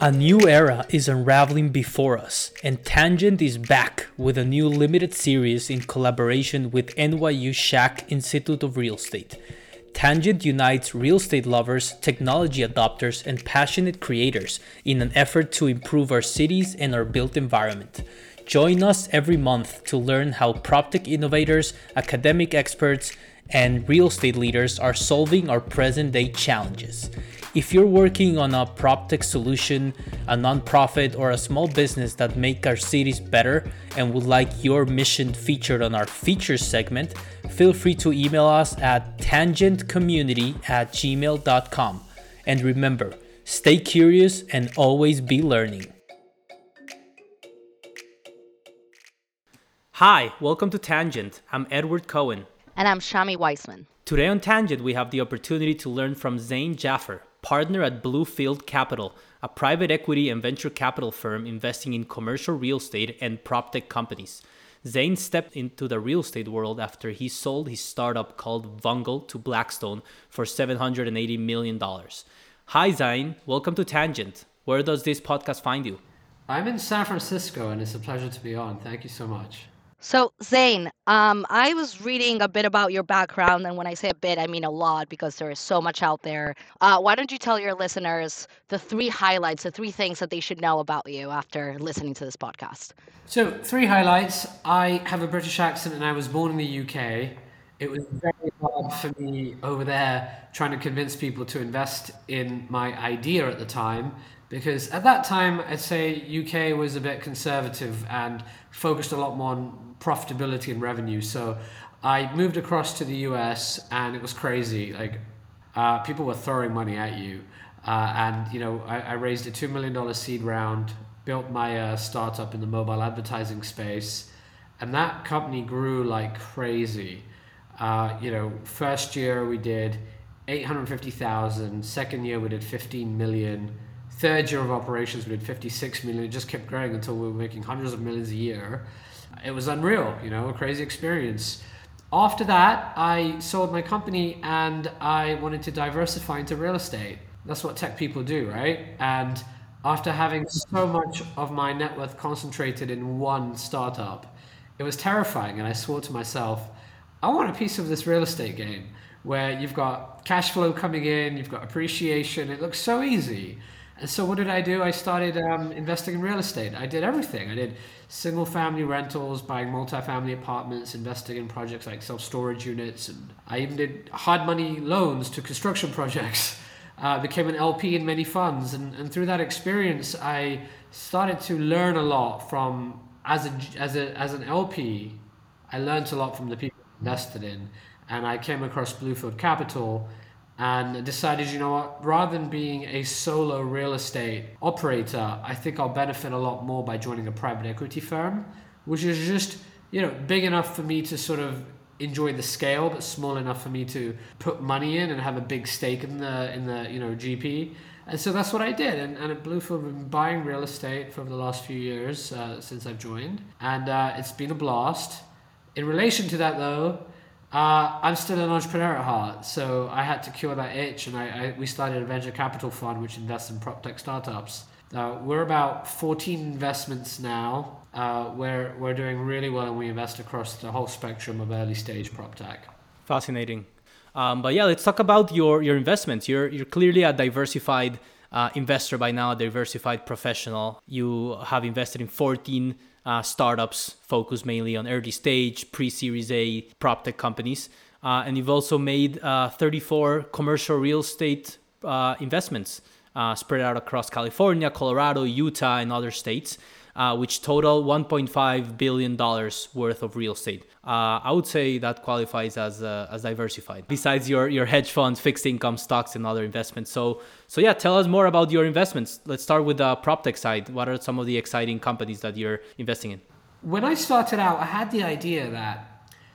A new era is unraveling before us, and Tangent is back with a new limited series in collaboration with NYU Schack Institute of Real Estate. Tangent unites real estate lovers, technology adopters, and passionate creators in an effort to improve our cities and our built environment. Join us every month to learn how PropTech innovators, academic experts, and real estate leaders are solving our present day challenges. If you're working on a PropTech solution, a nonprofit, or a small business that make our cities better and would like your mission featured on our features segment, feel free to email us at tangentcommunity at gmail.com. And remember, stay curious and always be learning. Hi, welcome to Tangent. I'm Edward Cohen. And I'm Shami Weissman. Today on Tangent, we have the opportunity to learn from Zain Jaffer, partner at Bluefield Capital, a private equity and venture capital firm investing in commercial real estate and prop tech companies. Zain stepped into the real estate world after he sold his startup called Vungle to Blackstone for $780 million. Hi, Zain. Welcome to Tangent. Where does this podcast find you? I'm in San Francisco, and it's a pleasure to be on. Thank you so much. So, Zain, um, I was reading a bit about your background, and when I say a bit, I mean a lot because there is so much out there. Uh, why don't you tell your listeners the three highlights, the three things that they should know about you after listening to this podcast? So, three highlights. I have a British accent, and I was born in the UK. It was very hard for me over there trying to convince people to invest in my idea at the time because at that time I'd say UK was a bit conservative and focused a lot more on profitability and revenue. So I moved across to the US and it was crazy. Like uh, people were throwing money at you. Uh, and you know, I, I, raised a two million dollar seed round, built my uh, startup in the mobile advertising space, and that company grew like crazy. Uh, you know, first year we did 850,000. Second year we did 15 million. Third year of operations we did 56 million. It just kept growing until we were making hundreds of millions a year it was unreal, you know, a crazy experience. After that, I sold my company and I wanted to diversify into real estate. That's what tech people do, right? And after having so much of my net worth concentrated in one startup, it was terrifying. And I swore to myself, I want a piece of this real estate game where you've got cash flow coming in, you've got appreciation. It looks so easy. So, what did I do? I started um, investing in real estate. I did everything. I did single family rentals, buying multi-family apartments, investing in projects like self-storage units, and I even did hard money loans to construction projects. Uh, became an LP in many funds, and, and through that experience, I started to learn a lot from as a as a as an LP. I learned a lot from the people I invested in, and I came across Bluefield Capital and decided, you know what, rather than being a solo real estate operator, I think I'll benefit a lot more by joining a private equity firm, which is just, you know, big enough for me to sort of enjoy the scale, but small enough for me to put money in and have a big stake in the in the you know GP. And so that's what I did. And, and at Bluefield, we've been buying real estate for the last few years uh, since I've joined, and uh, it's been a blast. In relation to that, though, uh, I'm still an entrepreneur at heart, so I had to cure that itch, and I, I we started a venture capital fund which invests in prop tech startups. Uh, we're about 14 investments now. Uh, we're we're doing really well, and we invest across the whole spectrum of early stage prop tech. Fascinating, um, but yeah, let's talk about your your investments. You're you're clearly a diversified uh, investor by now, a diversified professional. You have invested in 14 uh, startups focused mainly on early stage, pre Series A prop tech companies. Uh, and you've also made uh, 34 commercial real estate uh, investments uh, spread out across California, Colorado, Utah, and other states uh, which total 1.5 billion dollars worth of real estate. Uh, I would say that qualifies as uh, as diversified. Besides your your hedge funds, fixed income stocks, and other investments. So so yeah, tell us more about your investments. Let's start with the prop tech side. What are some of the exciting companies that you're investing in? When I started out, I had the idea that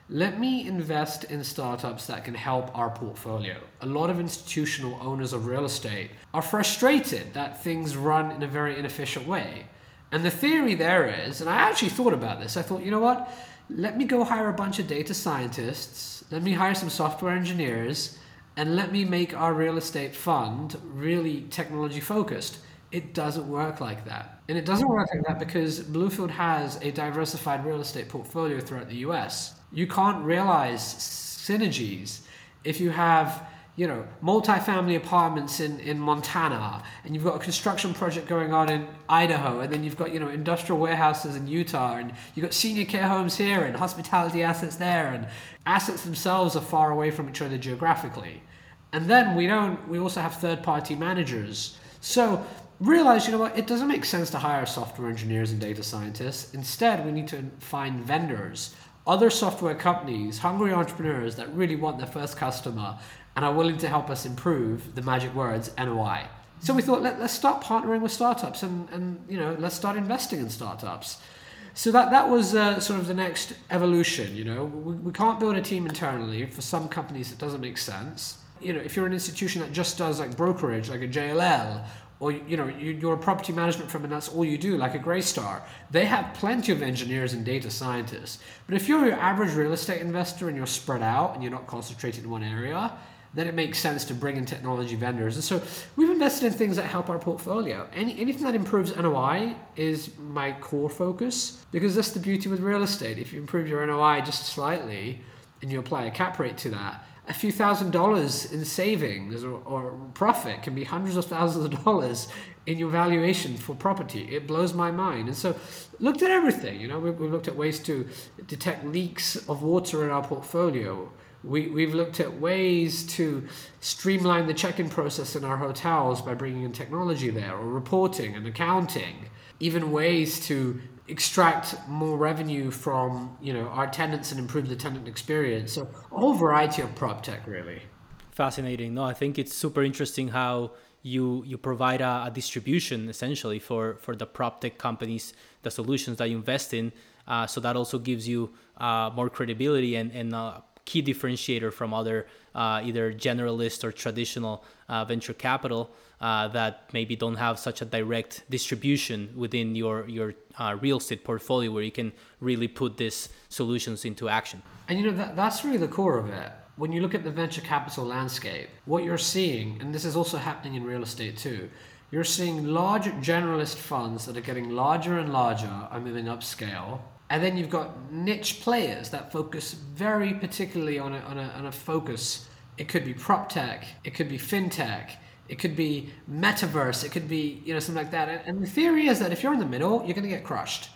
let me invest in startups that can help our portfolio. A lot of institutional owners of real estate are frustrated that things run in a very inefficient way. And the theory there is, and I actually thought about this, I thought, you know what? Let me go hire a bunch of data scientists, let me hire some software engineers, and let me make our real estate fund really technology focused. It doesn't work like that. And it doesn't work like that because Bluefield has a diversified real estate portfolio throughout the US. You can't realize synergies if you have you know, multi-family apartments in, in Montana, and you've got a construction project going on in Idaho, and then you've got, you know, industrial warehouses in Utah, and you've got senior care homes here, and hospitality assets there, and assets themselves are far away from each other geographically. And then we don't, we also have third-party managers. So realize, you know what, it doesn't make sense to hire software engineers and data scientists. Instead, we need to find vendors, other software companies, hungry entrepreneurs that really want their first customer and are willing to help us improve the magic words NOI. So we thought let, us start partnering with startups and, and you know let's start investing in startups. So that that was uh, sort of the next evolution. You know we, we can't build a team internally for some companies it doesn't make sense. You know if you're an institution that just does like brokerage like a JLL or you know you're a property management firm and that's all you do like a Greystar they have plenty of engineers and data scientists but if you're your average real estate investor and you're spread out and you're not concentrated in one area then it makes sense to bring in technology vendors. And so we've invested in things that help our portfolio. Any, anything that improves NOI is my core focus because that's the beauty with real estate. If you improve your NOI just slightly and you apply a cap rate to that, a few thousand dollars in savings or, or profit can be hundreds of thousands of dollars in your valuation for property. It blows my mind. And so looked at everything. You know, we, we looked at ways to detect leaks of water in our portfolio we, we've looked at ways to streamline the check in process in our hotels by bringing in technology there, or reporting and accounting, even ways to extract more revenue from you know our tenants and improve the tenant experience. So a whole variety of prop tech really. Fascinating. No, I think it's super interesting how you you provide a, a distribution essentially for for the prop tech companies, the solutions that you invest in. Uh, so that also gives you uh, more credibility and and uh, key differentiator from other uh, either generalist or traditional uh, venture capital uh, that maybe don't have such a direct distribution within your your uh, real estate portfolio where you can really put these solutions into action. And you know that, that's really the core of it. When you look at the venture capital landscape, what you're seeing, and this is also happening in real estate too, you're seeing large generalist funds that are getting larger and larger, are moving upscale, and then you've got niche players that focus very particularly on a, on a, on a focus. It could be prop tech, it could be fintech, it could be metaverse, it could be you know something like that. And, the theory is that if you're in the middle, you're going to get crushed.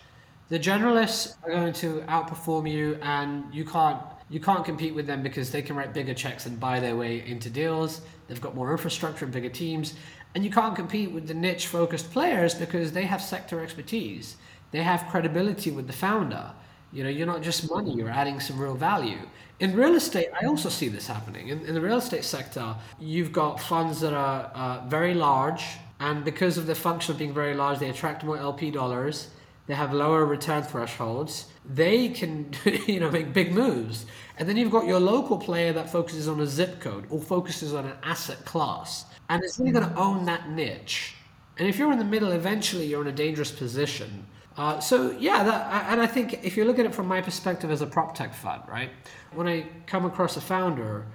The generalists are going to outperform you, and you can't you can't compete with them because they can write bigger checks and buy their way into deals. They've got more infrastructure and bigger teams, and you can't compete with the niche focused players because they have sector expertise they have credibility with the founder. You know, you're not just money, you're adding some real value. In real estate, I also see this happening. In, in the real estate sector, you've got funds that are uh, very large, and because of the function of being very large, they attract more LP dollars. They have lower return thresholds. They can, you know, make big moves. And then you've got your local player that focuses on a zip code or focuses on an asset class, and it's really going to own that niche. And if you're in the middle, eventually you're in a dangerous position uh, so yeah, that, and I think if you look at it from my perspective as a prop tech fund, right? When I come across a founder,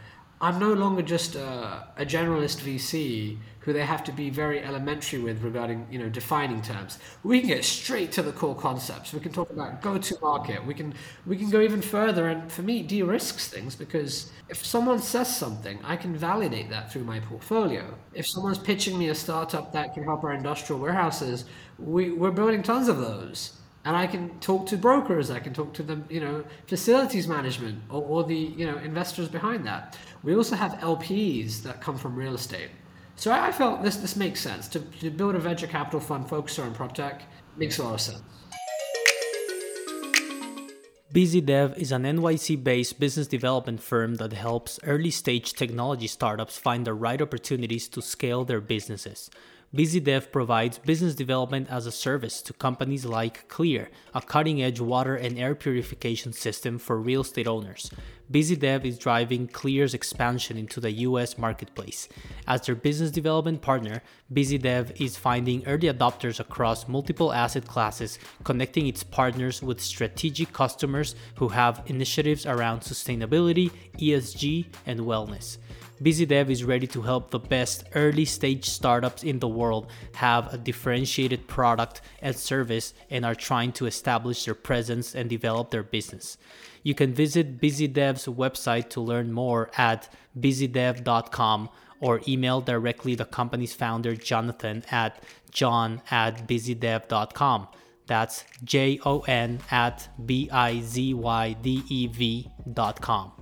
I'm no longer just a, a, generalist VC who they have to be very elementary with regarding you know defining terms. We can get straight to the core concepts. We can talk about go-to market. We can we can go even further, and for me, de-risks things because if someone says something, I can validate that through my portfolio. If someone's pitching me a startup that can help our industrial warehouses, we, we're building tons of those and I can talk to brokers, I can talk to the you know facilities management or, or the you know investors behind that. We also have LPs that come from real estate. So I, felt this this makes sense to, to build a venture capital fund focused on prop tech makes a lot of sense. BizyDev is an NYC based business development firm that helps early stage technology startups find the right opportunities to scale their businesses. BizyDev provides business development as a service to companies like Clear, a cutting edge water and air purification system for real estate owners. BizyDev is driving Clear's expansion into the US marketplace. As their business development partner, BizyDev is finding early adopters across multiple asset classes, connecting its partners with strategic customers who have initiatives around sustainability, ESG, and wellness. BizyDev is ready to help the best early stage startups in the world have a differentiated product and service and are trying to establish their presence and develop their business. You can visit BizyDev's website to learn more at bizydev.com or email directly the company's founder, Jonathan, at jon at bizydev.com. That's J O N at B I Z Y D E V dot com.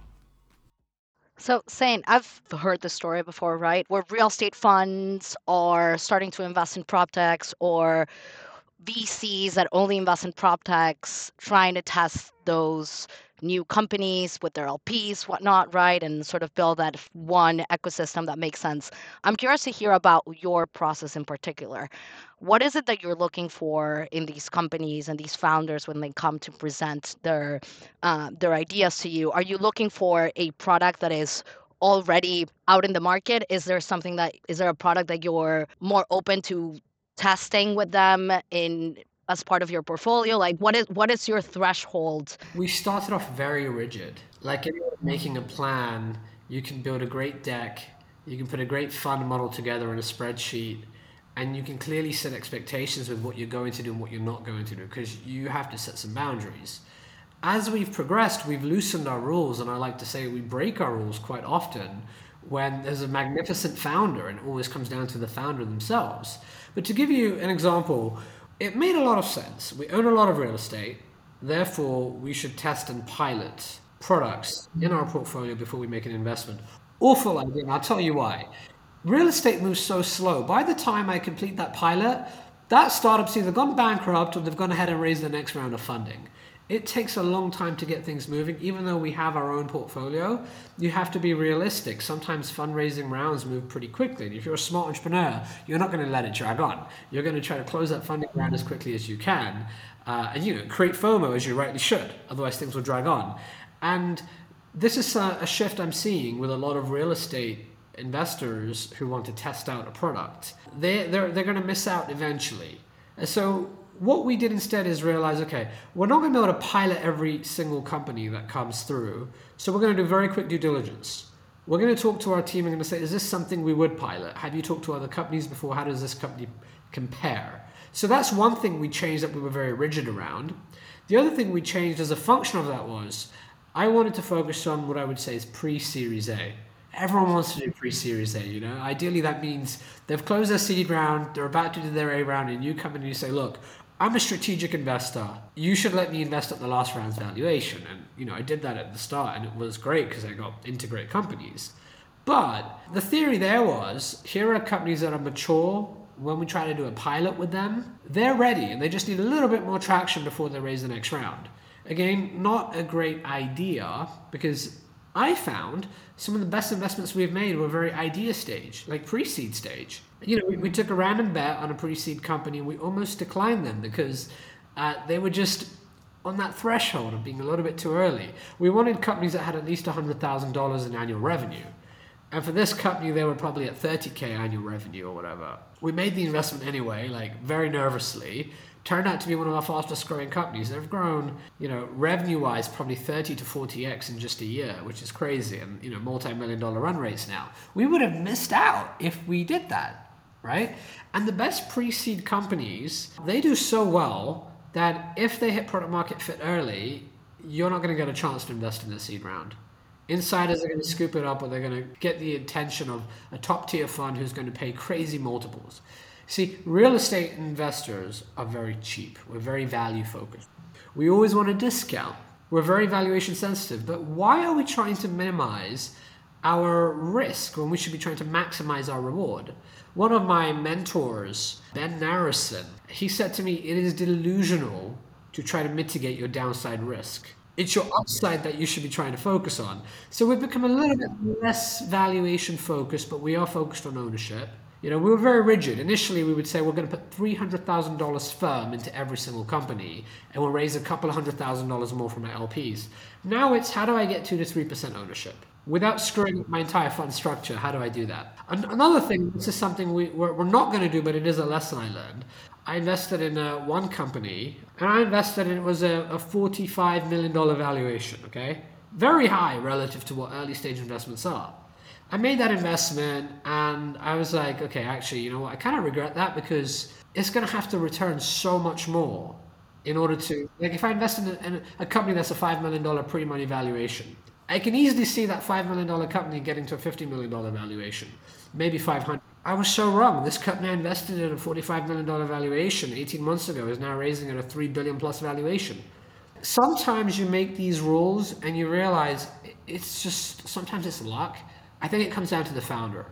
So, Zain, I've heard this story before, right? Where real estate funds are starting to invest in prop techs or VCs that only invest in prop techs trying to test those new companies with their LPs, whatnot, right? And sort of build that one ecosystem that makes sense. I'm curious to hear about your process in particular. What is it that you're looking for in these companies and these founders when they come to present their uh, their ideas to you? Are you looking for a product that is already out in the market? Is there something that is there a product that you're more open to testing with them in as part of your portfolio? Like what is what is your threshold? We started off very rigid. Like making a plan, you can build a great deck, you can put a great fund model together in a spreadsheet, and you can clearly set expectations with what you're going to do and what you're not going to do because you have to set some boundaries. As we've progressed, we've loosened our rules, and I like to say we break our rules quite often when there's a magnificent founder and it always comes down to the founder themselves. But to give you an example, it made a lot of sense. We own a lot of real estate, therefore, we should test and pilot products in our portfolio before we make an investment. Awful idea, I'll tell you why. Real estate moves so slow. By the time I complete that pilot, that startup's either gone bankrupt or they've gone ahead and raised the next round of funding it takes a long time to get things moving. Even though we have our own portfolio, you have to be realistic. Sometimes fundraising rounds move pretty quickly. And if you're a smart entrepreneur, you're not going to let it drag on. You're going to try to close that funding round as quickly as you can, uh, and you know create FOMO as you rightly should. Otherwise, things will drag on. And this is a, a shift I'm seeing with a lot of real estate investors who want to test out a product. They they're they're going to miss out eventually. So what we did instead is realize okay, we're not going to be able to pilot every single company that comes through. So we're going to do very quick due diligence. We're going to talk to our team and going to say, is this something we would pilot? Have you talked to other companies before? How does this company compare? So that's one thing we changed that we were very rigid around. The other thing we changed as a function of that was I wanted to focus on what I would say is pre Series A. Everyone wants to do pre-series A, you know. Ideally, that means they've closed their seed round, they're about to do their A round, and you come in and you say, "Look, I'm a strategic investor. You should let me invest at the last round's valuation. And, you know, I did that at the start and it was great because I got into great companies. But the theory there was here are companies that are mature. When we try to do a pilot with them, they're ready and they just need a little bit more traction before they raise the next round. Again, not a great idea because I found some of the best investments we've made were very idea stage, like pre seed stage you know, we, we took a random bet on a pre-seed company and we almost declined them because uh, they were just on that threshold of being a little bit too early. We wanted companies that had at least $100,000 in annual revenue. And for this company, they were probably at 30K annual revenue or whatever. We made the investment anyway, like very nervously. Turned out to be one of our fastest growing companies. They've grown, you know, revenue wise, probably 30 to 40x in just a year, which is crazy. And, you know, multi million dollar run rates now. We would have missed out if we did that right? And the best pre-seed companies, they do so well that if they hit product market fit early, you're not going to get a chance to invest in the seed round. Insiders are going to scoop it up or they're going to get the attention of a top tier fund who's going to pay crazy multiples. See, real estate investors are very cheap. We're very value focused. We always want a discount. We're very valuation sensitive. But why are we trying to minimize our risk when we should be trying to maximize our reward? One of my mentors, Ben Narasin, he said to me, It is delusional to try to mitigate your downside risk. It's your upside that you should be trying to focus on. So we've become a little bit less valuation focused, but we are focused on ownership. You know, we were very rigid. Initially, we would say we're going to put $300,000 firm into every single company and we'll raise a couple of hundred thousand dollars more from our LPs. Now it's how do I get 2 to 3% ownership? Without screwing up my entire fund structure. How do I do that? An- another thing, this is something we, we're, we're not going to do, but it is a lesson I learned. I invested in uh, one company, and I invested in it was a, a $45 million valuation, okay? Very high relative to what early stage investments are. I made that investment and I was like, okay, actually, you know what? I kind of regret that because it's going to have to return so much more in order to, like, if I invest in a, in a company that's a $5 million pre money valuation, I can easily see that $5 million company getting to a $50 million valuation, maybe 500. I was so wrong. This company I invested in a $45 million valuation 18 months ago is now raising at a 3 billion plus valuation. Sometimes you make these rules and you realize it's just, sometimes it's luck I think it comes down to the founder.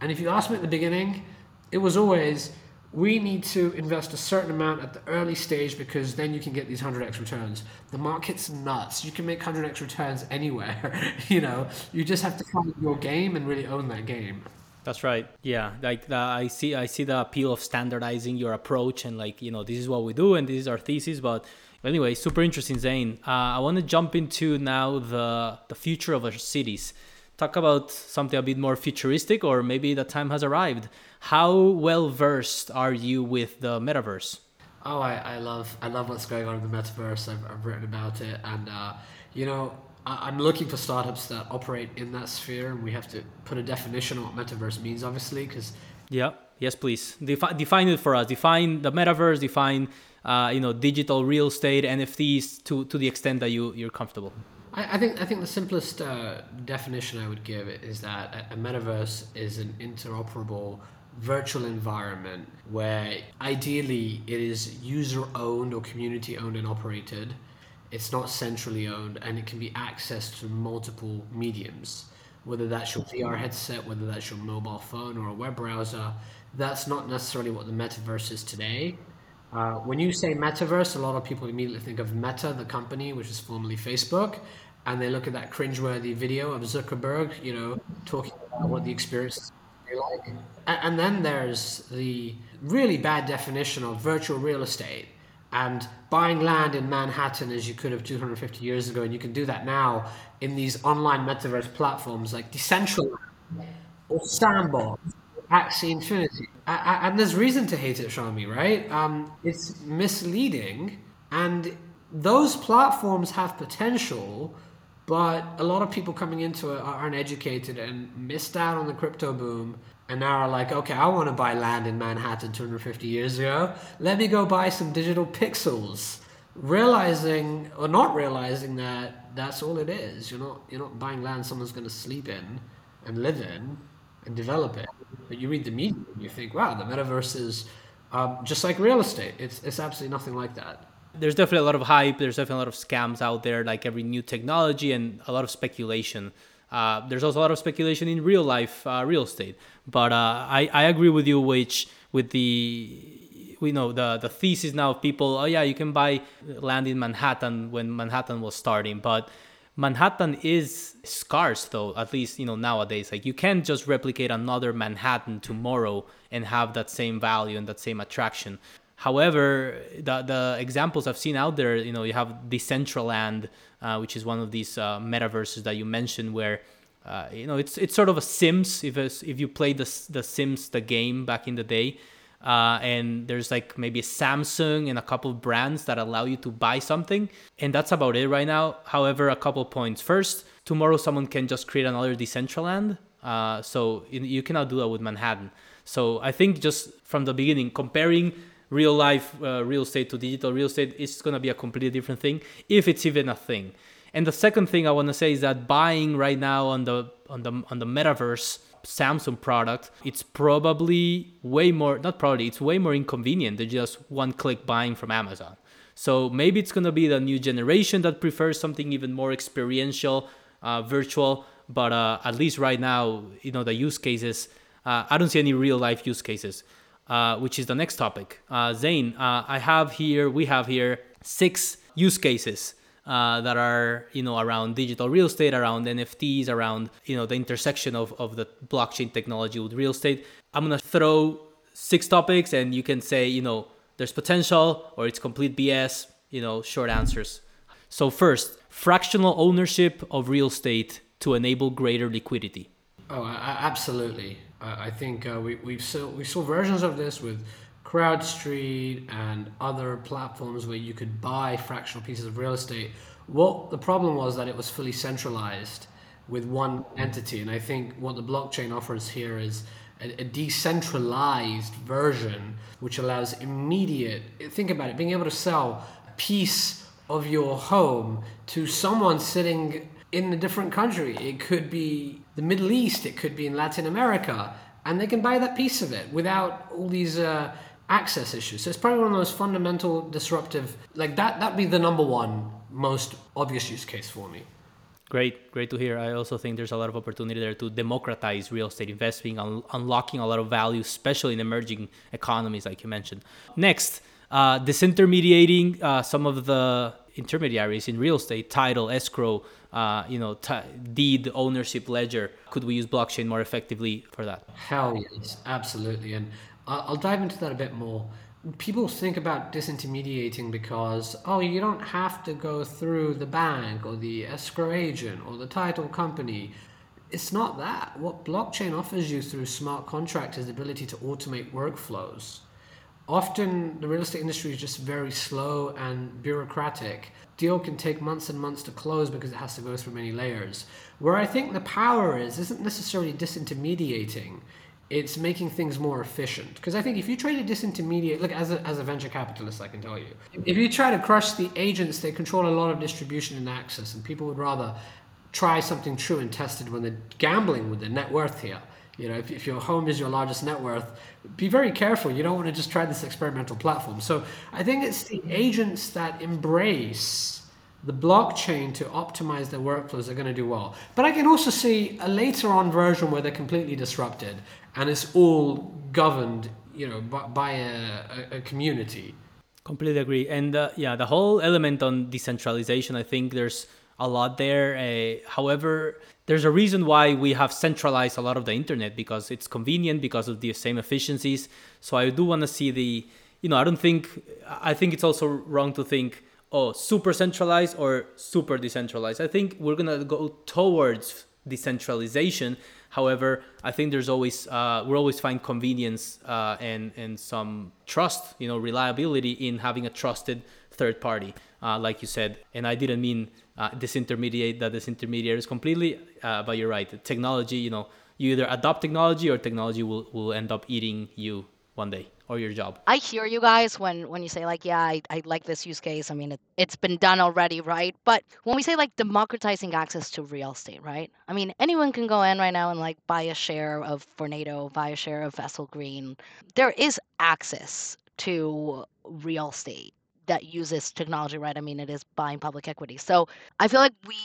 And if you ask me at the beginning, it was always we need to invest a certain amount at the early stage because then you can get these 100x returns. The market's nuts. You can make 100x returns anywhere. you know, you just have to find your game and really own that game. That's right. Yeah, like the, I see, I see the appeal of standardizing your approach and like you know this is what we do and this is our thesis. But anyway, super interesting, Zain. Uh, I want to jump into now the the future of our cities talk about something a bit more futuristic, or maybe the time has arrived. How well versed are you with the metaverse? Oh, I, I love I love what's going on in the metaverse. I've, I've written about it, and uh, you know I, am looking for startups that operate in that sphere, and we have to put a definition on what metaverse means, obviously, because yeah, yes, please Defi- define it for us. Define the metaverse. Define uh, you know digital real estate, NFTs to to the extent that you you're comfortable. I, I think I think the simplest uh, definition I would give is that a, a metaverse is an interoperable virtual environment where ideally it is user owned or community owned and operated. It's not centrally owned and it can be accessed through multiple mediums, whether that's your VR headset, whether that's your mobile phone or a web browser. That's not necessarily what the metaverse is today. Uh, when you say metaverse, a lot of people immediately think of Meta, the company, which is formerly Facebook, and they look at that cringeworthy video of Zuckerberg, you know, talking about what the experience is like. And then there's the really bad definition of virtual real estate and buying land in Manhattan as you could have 250 years ago, and you can do that now in these online metaverse platforms like Decentraland or Sandbox, Axie Infinity. And there's reason to hate it, Shami, right? Um, it's misleading, and those platforms have potential but a lot of people coming into it are uneducated and missed out on the crypto boom and now are like, okay, I want to buy land in Manhattan 250 years ago. Let me go buy some digital pixels. Realizing or not realizing that that's all it is. You're not you're not buying land someone's going to sleep in and live in and develop it. But you read the media and you think, wow, the metaverse is um, just like real estate. It's it's absolutely nothing like that there's definitely a lot of hype. There's definitely a lot of scams out there, like every new technology, and a lot of speculation. Uh, there's also a lot of speculation in real life uh, real estate. But uh, I, I agree with you, which with the we know the the thesis now of people. Oh yeah, you can buy land in Manhattan when Manhattan was starting, but Manhattan is scarce though. At least you know nowadays, like you can't just replicate another Manhattan tomorrow and have that same value and that same attraction. However, the, the examples I've seen out there, you know, you have Decentraland, uh, which is one of these uh, metaverses that you mentioned, where uh, you know it's it's sort of a Sims. If if you played the the Sims the game back in the day, uh, and there's like maybe Samsung and a couple brands that allow you to buy something, and that's about it right now. However, a couple points. First, tomorrow someone can just create another Decentraland, uh, so you cannot do that with Manhattan. So I think just from the beginning, comparing real life uh, real estate to digital real estate is going to be a completely different thing if it's even a thing and the second thing i want to say is that buying right now on the on the on the metaverse samsung product it's probably way more not probably it's way more inconvenient than just one click buying from amazon so maybe it's to be the new generation that prefers something even more experiential uh, virtual but uh, at least right now you know the use cases uh, i don't see any real life use cases uh, which is the next topic. Uh, Zain, uh, I have here, we have here six use cases uh, that are, you know, around digital real estate, around NFTs, around, you know, the intersection of, of the blockchain technology with real estate. I'm to throw six topics and you can say, you know, there's potential or it's complete BS, you know, short answers. So first, fractional ownership of real estate to enable greater liquidity. Oh, absolutely. I think uh, we we saw we saw versions of this with CrowdStreet and other platforms where you could buy fractional pieces of real estate. What the problem was that it was fully centralized, with one entity. And I think what the blockchain offers here is a, decentralized version which allows immediate, think about it, being able to sell a piece of your home to someone sitting in a different country. It could be the Middle East, it could be in Latin America, and they can buy that piece of it without all these uh, access issues. So it's probably one of those fundamental disruptive, like that, that'd be the number one most obvious use case for me. Great, great to hear. I also think there's a lot of opportunity there to democratize real estate investing, un- unlocking a lot of value, especially in emerging economies, like you mentioned. Next, uh, disintermediating uh, some of the intermediaries in real estate, title, escrow, uh, you know, t- deed, ownership, ledger. Could we use blockchain more effectively for that? Hell yes, absolutely. And I'll dive into that a bit more. People think about disintermediating because oh you don't have to go through the bank or the escrow agent or the title company. It's not that. What blockchain offers you through smart contract is the ability to automate workflows. Often the real estate industry is just very slow and bureaucratic. Deal can take months and months to close because it has to go through many layers. Where i think the power is isn't necessarily disintermediating it's making things more efficient. Because I think if you try to disintermediate, look, as a, as a venture capitalist, I can tell you, if you try to crush the agents, they control a lot of distribution and access, and people would rather try something true and tested when they're gambling with their net worth here. You know, if, if your home is your largest net worth, be very careful. You don't want to just try this experimental platform. So I think it's the agents that embrace the blockchain to optimize their workflows are going to do well. But I can also see a later on version where they're completely disrupted and it's all governed, you know, by, by a, a, community. Completely agree. And uh, yeah, the whole element on decentralization, I think there's a lot there. Uh, however, there's a reason why we have centralized a lot of the internet because it's convenient because of the same efficiencies. So I do want to see the, you know, I don't think, I think it's also wrong to think, oh, super centralized or super decentralized. I think we're to go towards decentralization However, I think there's always uh, we always find convenience uh, and and some trust, you know, reliability in having a trusted third party, uh, like you said. And I didn't mean uh, disintermediate that disintermediaries completely, uh, but you're right. Technology, you know, you either adopt technology or technology will will end up eating you one day or your job. I hear you guys when when you say like, yeah, I, I like this use case. I mean, it, it's been done already, right? But when we say like democratizing access to real estate, right? I mean, anyone can go in right now and like buy a share of Vornado, buy a share of SL Green. There is access to real estate that uses technology right i mean it is buying public equity so i feel like we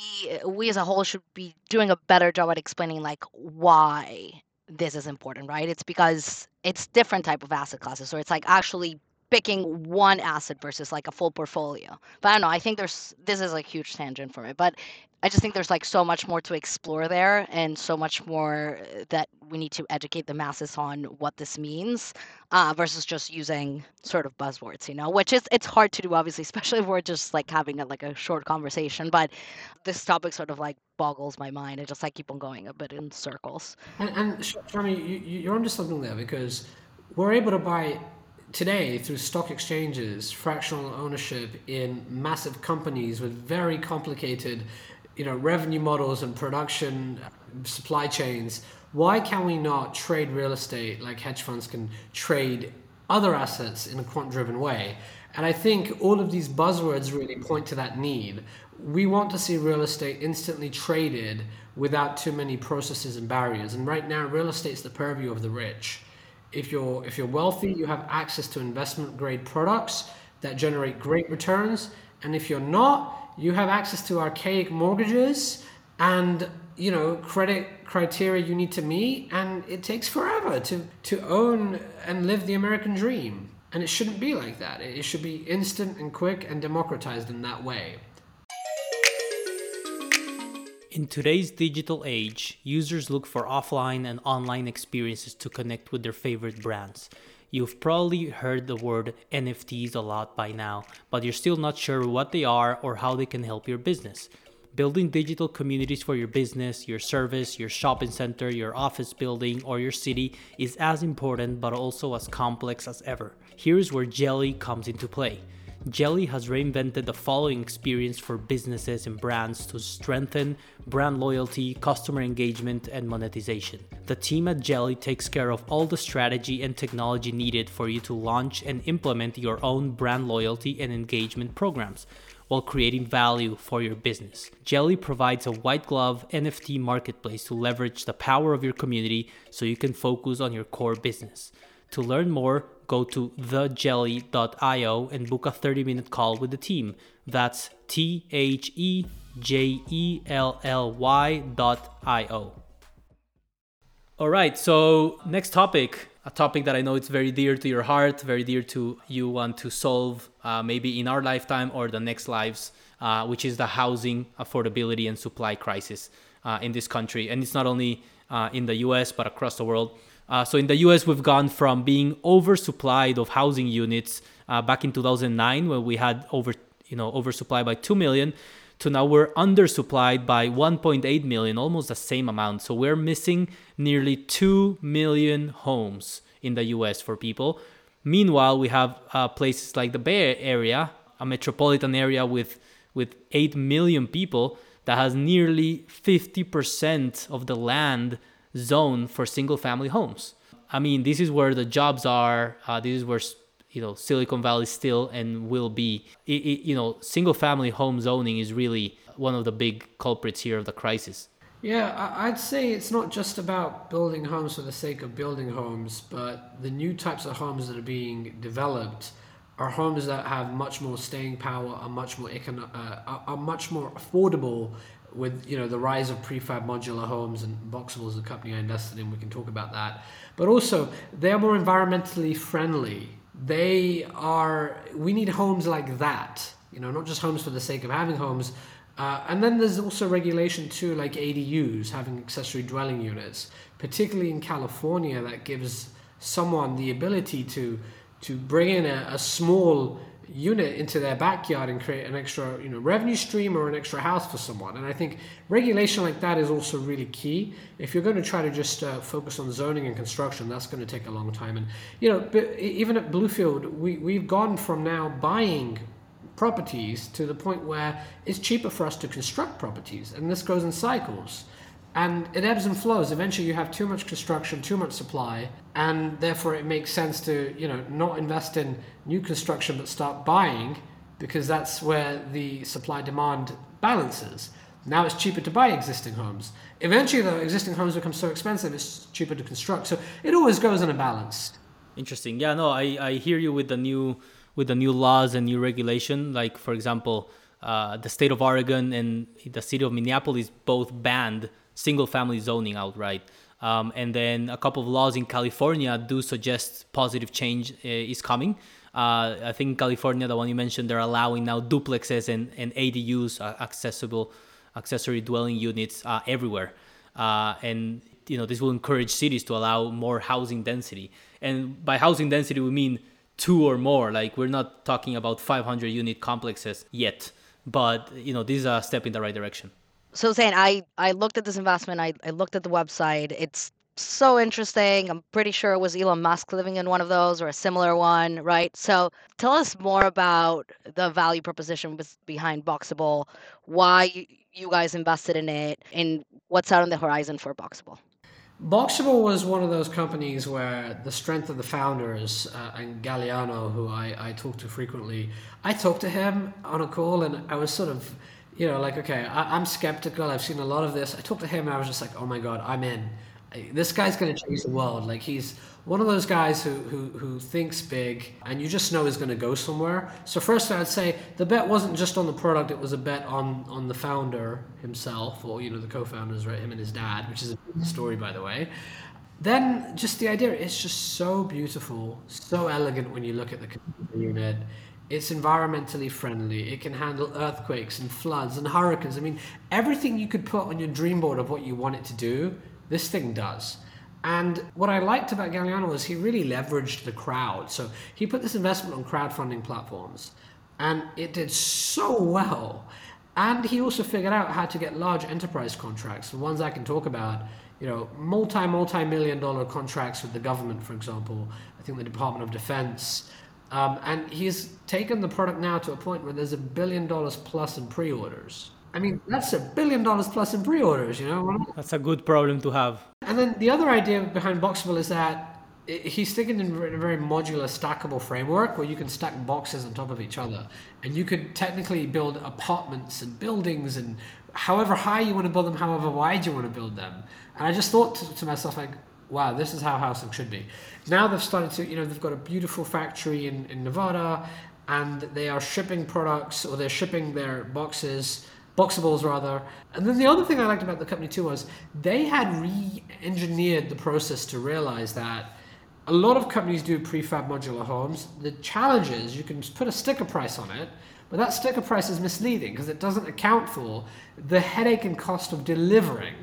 we as a whole should be doing a better job at explaining like why this is important, right? It's because it's different type of asset classes. So it's like actually picking one asset versus like a full portfolio. But I don't know. I think there's this is like huge tangent for me, but I just think there's like so much more to explore there and so much more that we need to educate the masses on what this means uh, versus just using sort of buzzwords, you know, which is it's hard to do obviously, especially if we're just like having a, like a short conversation. But this topic sort of like boggles my mind. I just like keep on going a bit in circles. And, and you, you're onto something there because we're able to buy today through stock exchanges fractional ownership in massive companies with very complicated you know revenue models and production uh, supply chains why can we not trade real estate like hedge funds can trade other assets in a quant driven way? And i think all of these buzzwords really point to that need. We want to see real estate instantly traded without too many processes and barriers. And right now real estate is the purview of the rich if you're if you're wealthy you have access to investment grade products that generate great returns. And if you're not you have access to archaic mortgages and you know credit criteria you need to meet. And it takes forever to to own and live the american dream. And it shouldn't be like that. It should be instant and quick and democratized in that way in today's digital age users look for offline and online experiences to connect with their favorite brands You've probably heard the word NFTs a lot by now, but you're still not sure what they are or how they can help your business. Building digital communities for your business, your service, your shopping center, your office building, or your city is as important but also as complex as ever. Here's where Jelly comes into play. Jelly has reinvented the following experience for businesses and brands to strengthen brand loyalty, customer engagement, and monetization. The team at Jelly takes care of all the strategy and technology needed for you to launch and implement your own brand loyalty and engagement programs while creating value for your business. Jelly provides a white glove NFT marketplace to leverage the power of your community so you can focus on your core business. To learn more, go to thejelly.io and book a 30 minute call with the team. That's T H E J E L L Y dot I O. All right, so next topic, a topic that I know it's very dear to your heart, very dear to you want to solve uh, maybe in our lifetime or the next lives, uh, which is the housing affordability and supply crisis uh, in this country. And it's not only uh, in the US, but across the world. Uh, so in the US, we've gone from being oversupplied of housing units uh, back in 2009, when we had over, you know, oversupply by 2 million, to now we're undersupplied by 1.8 million, almost the same amount. So we're missing nearly 2 million homes in the US for people. Meanwhile, we have uh, places like the Bay Area, a metropolitan area with, with 8 million people that has nearly 50% of the land zone for single family homes. I mean, this is where the jobs are. Uh, this is where you know Silicon Valley still and will be. It, it, you know, single family home zoning is really one of the big culprits here of the crisis. Yeah, I'd say it's not just about building homes for the sake of building homes, but the new types of homes that are being developed are homes that have much more staying power, are much more econo- uh, are much more affordable with you know the rise of prefab modular homes and Boxable is a company I invested in. We can talk about that, but also they're more environmentally friendly. They are. We need homes like that. You know, not just homes for the sake of having homes. Uh, and then there's also regulation too, like ADUs, having accessory dwelling units, particularly in California, that gives someone the ability to to bring in a, a small unit into their backyard and create an extra you know revenue stream or an extra house for someone. And i think regulation like that is also really key. If you're going to try to just uh, focus on zoning and construction that's going to take a long time. And you know even at bluefield we, we've gone from now buying properties to the point where it's cheaper for us to construct properties. And this goes in cycles and it ebbs and flows. Eventually, you have too much construction, too much supply, and therefore it makes sense to you know not invest in new construction but start buying because that's where the supply demand balances. Now it's cheaper to buy existing homes. Eventually, though, existing homes become so expensive, it's cheaper to construct. So it always goes in a balance. Interesting. Yeah, no, I, I hear you with the new with the new laws and new regulation. Like for example, uh, the state of Oregon and the city of Minneapolis both banned single family zoning outright. Um, and then a couple of laws in California do suggest positive change uh, is coming. Uh, I think California, the one you mentioned, they're allowing now duplexes and, and ADUs, uh, accessible accessory dwelling units, uh, everywhere. Uh, and you know this will encourage cities to allow more housing density. And by housing density, we mean two or more. Like we're not talking about 500 unit complexes yet, but you know this is a step in the right direction so Zain I I looked at this investment. I I looked at the website. It's so interesting. I'm pretty sure it was Elon Musk living in one of those or a similar one, right? So tell us more about the value proposition behind Boxable, why you guys invested in it, and what's out on the horizon for Boxable. Boxable was one of those companies where the strength of the founders uh, and Galiano, who I, I talk to frequently, I talked to him on a call and I was sort of you know, like, okay, I, am skeptical. I've seen a lot of this. I talked to him and I was just like, oh my God, I'm in. This guy's going to change the world. Like, he's one of those guys who, who, who thinks big and you just know he's going to go somewhere. So, first, I'd say the bet wasn't just on the product, it was a bet on, on the founder himself, or, you know, the co founders, right? Him and his dad, which is a story, by the way. Then, just the idea, it's just so beautiful, so elegant when you look at the unit it's environmentally friendly. It can handle earthquakes and floods and hurricanes. I mean, everything you could put on your dream board of what you want it to do, this thing does. And what I liked about Galiano was he really leveraged the crowd. So he put this investment on crowdfunding platforms, and it did so well. And he also figured out how to get large enterprise contracts, the ones I can talk about. You know, multi multi million dollar contracts with the government, for example. I think the Department of Defense Um, and he's taken the product now to a point where there's a billion dollars plus in pre-orders. I mean, that's a billion dollars plus in pre-orders, you know. That's a good problem to have. And then the other idea behind Boxable is that he's thinking in a very modular, stackable framework where you can stack boxes on top of each other, and you could technically build apartments and buildings and however high you want to build them, however wide you want to build them. And I just thought to, to myself like, wow, this is how housing should be. Now they've started to, you know, they've got a beautiful factory in, in Nevada and they are shipping products or they're shipping their boxes, boxables rather. And then the other thing I liked about the company too was they had re engineered the process to realize that a lot of companies do prefab modular homes. The challenge is you can put a sticker price on it, but that sticker price is misleading because it doesn't account for the headache and cost of delivering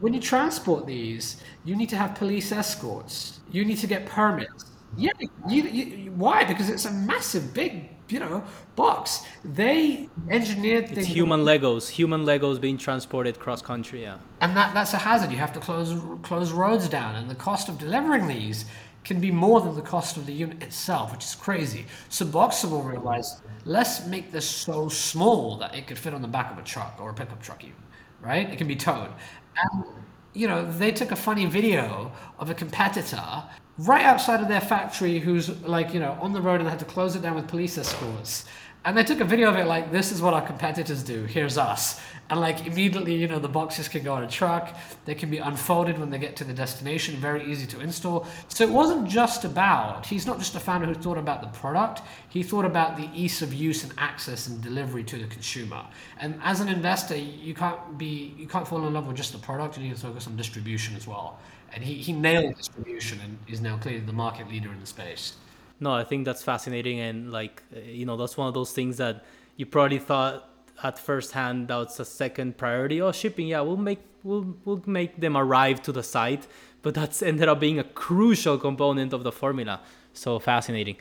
when you transport these, you need to have police escorts. You need to get permits. Yeah, you, you, why? Because it's a massive, big, you know, box. They engineered things. It's human Legos, human Legos being transported cross country. Yeah, and that that's a hazard. You have to close close roads down, and the cost of delivering these can be more than the cost of the unit itself, which is crazy. So Boxable realized, let's make this so small that it could fit on the back of a truck or a pickup truck, even right? It can be towed. You know, they took a funny video of a competitor right outside of their factory who's like, you know, on the road and they had to close it down with police escorts. And they took a video of it like, this is what our competitors do. Here's us. And like immediately, you know, the boxes can go on a truck. They can be unfolded when they get to the destination. Very easy to install. So it wasn't just about. He's not just a founder who thought about the product. He thought about the ease of use and access and delivery to the consumer. And as an investor, you can't be you can't fall in love with just the product. You need to focus on distribution as well. And he, he nailed distribution and is now clearly the market leader in the space no i think that's fascinating and like you know that's one of those things that you probably thought at first hand that's a second priority. Oh shipping yeah we'll make we'll, we'll make them arrive to the site but that's ended up being a crucial component of the formula. So fascinating.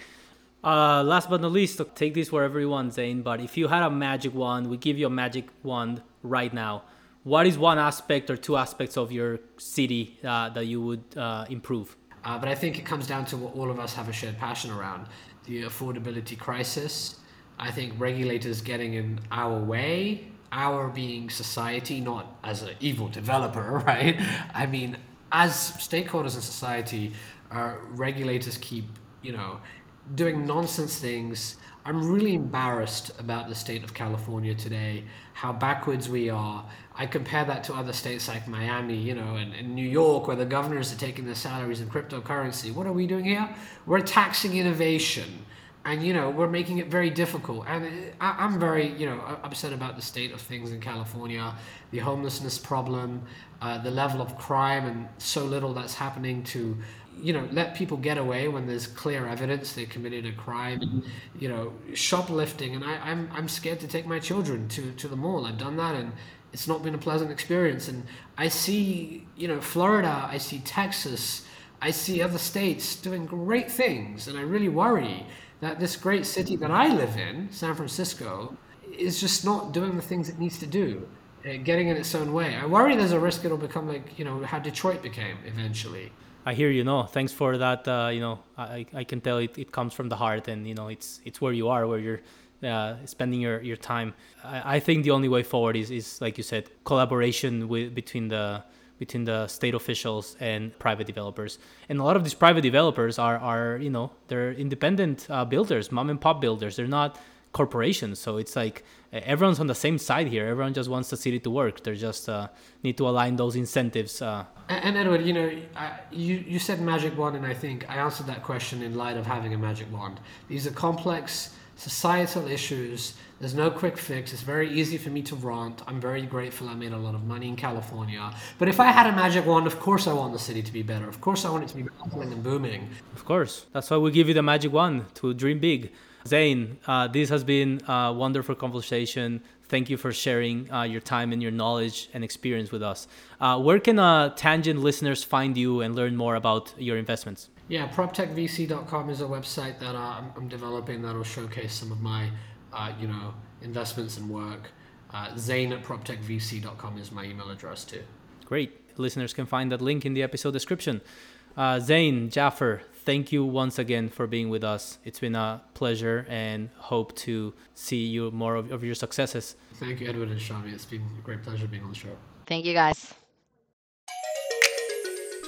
Uh, last but not least take this wherever you want Zain but if you had a magic wand we give you a magic wand right now. What is one aspect or two aspects of your city uh, that you would uh, improve uh, but I think it comes down to what all of us have a shared passion around the affordability crisis. I think regulators getting in our way, our being society, not as an evil developer, right? I mean, as stakeholders in society, uh, regulators keep, you know, doing nonsense things. I'm really embarrassed about the state of California today, how backwards we are, I compare that to other states like Miami, you know, and, and, New York, where the governors are taking their salaries in cryptocurrency. What are we doing here? We're taxing innovation, and you know, we're making it very difficult. And I, am very, you know, upset about the state of things in California, the homelessness problem, uh, the level of crime, and so little that's happening to, you know, let people get away when there's clear evidence they committed a crime. And, you know, shoplifting, and I, I'm I'm scared to take my children to to the mall. I've done that, and it's not been a pleasant experience. And I see, you know, Florida, I see Texas, I see other states doing great things, and I really worry that this great city that I live in, San Francisco, is just not doing the things it needs to do, uh, getting in its own way. I worry there's a risk it'll become like, you know, how Detroit became eventually. I hear you. No, thanks for that. Uh, you know, I, I can tell it, it comes from the heart, and you know, it's it's where you are, where you're uh, spending your, your time. I, I, think the only way forward is, is like you said, collaboration with between the between the state officials and private developers. And a lot of these private developers are are you know they're independent uh, builders, mom and pop builders. They're not corporations. So it's like everyone's on the same side here. Everyone just wants the city to work. They just uh, need to align those incentives. Uh. And, and, Edward, you know, I, you you said magic wand, and I think I answered that question in light of having a magic wand. These are complex societal issues. There's no quick fix. It's very easy for me to rant. I'm very grateful I made a lot of money in California. But if I had a magic wand, of course I want the city to be better. Of course I want it to be bustling and booming. Of course. That's why we give you the magic wand to dream big. Zain, uh, this has been a wonderful conversation. Thank you for sharing uh, your time and your knowledge and experience with us. Uh, where can uh, Tangent listeners find you and learn more about your investments? Yeah, proptechvc.com is a website that uh, I'm, I'm, developing that'll showcase some of my, uh, you know, investments and work. Uh, Zain at proptechvc.com is my email address too. Great. Listeners can find that link in the episode description. Uh, Zain, Jaffer, thank you once again for being with us. It's been a pleasure and hope to see you more of, of your successes. Thank you, Edward and Shami. It's been a great pleasure being on the show. Thank you, guys.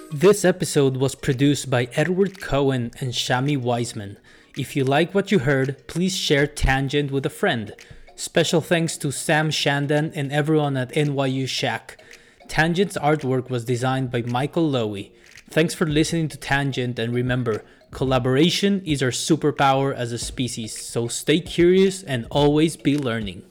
This episode was produced by Edward Cohen and Shami Wiseman. If you like what you heard, please share Tangent with a friend. Special thanks to Sam Shandan and everyone at NYU Schack. Tangent's artwork was designed by Michael Lowy. Thanks for listening to Tangent, and remember, collaboration is our superpower as a species, so stay curious and always be learning.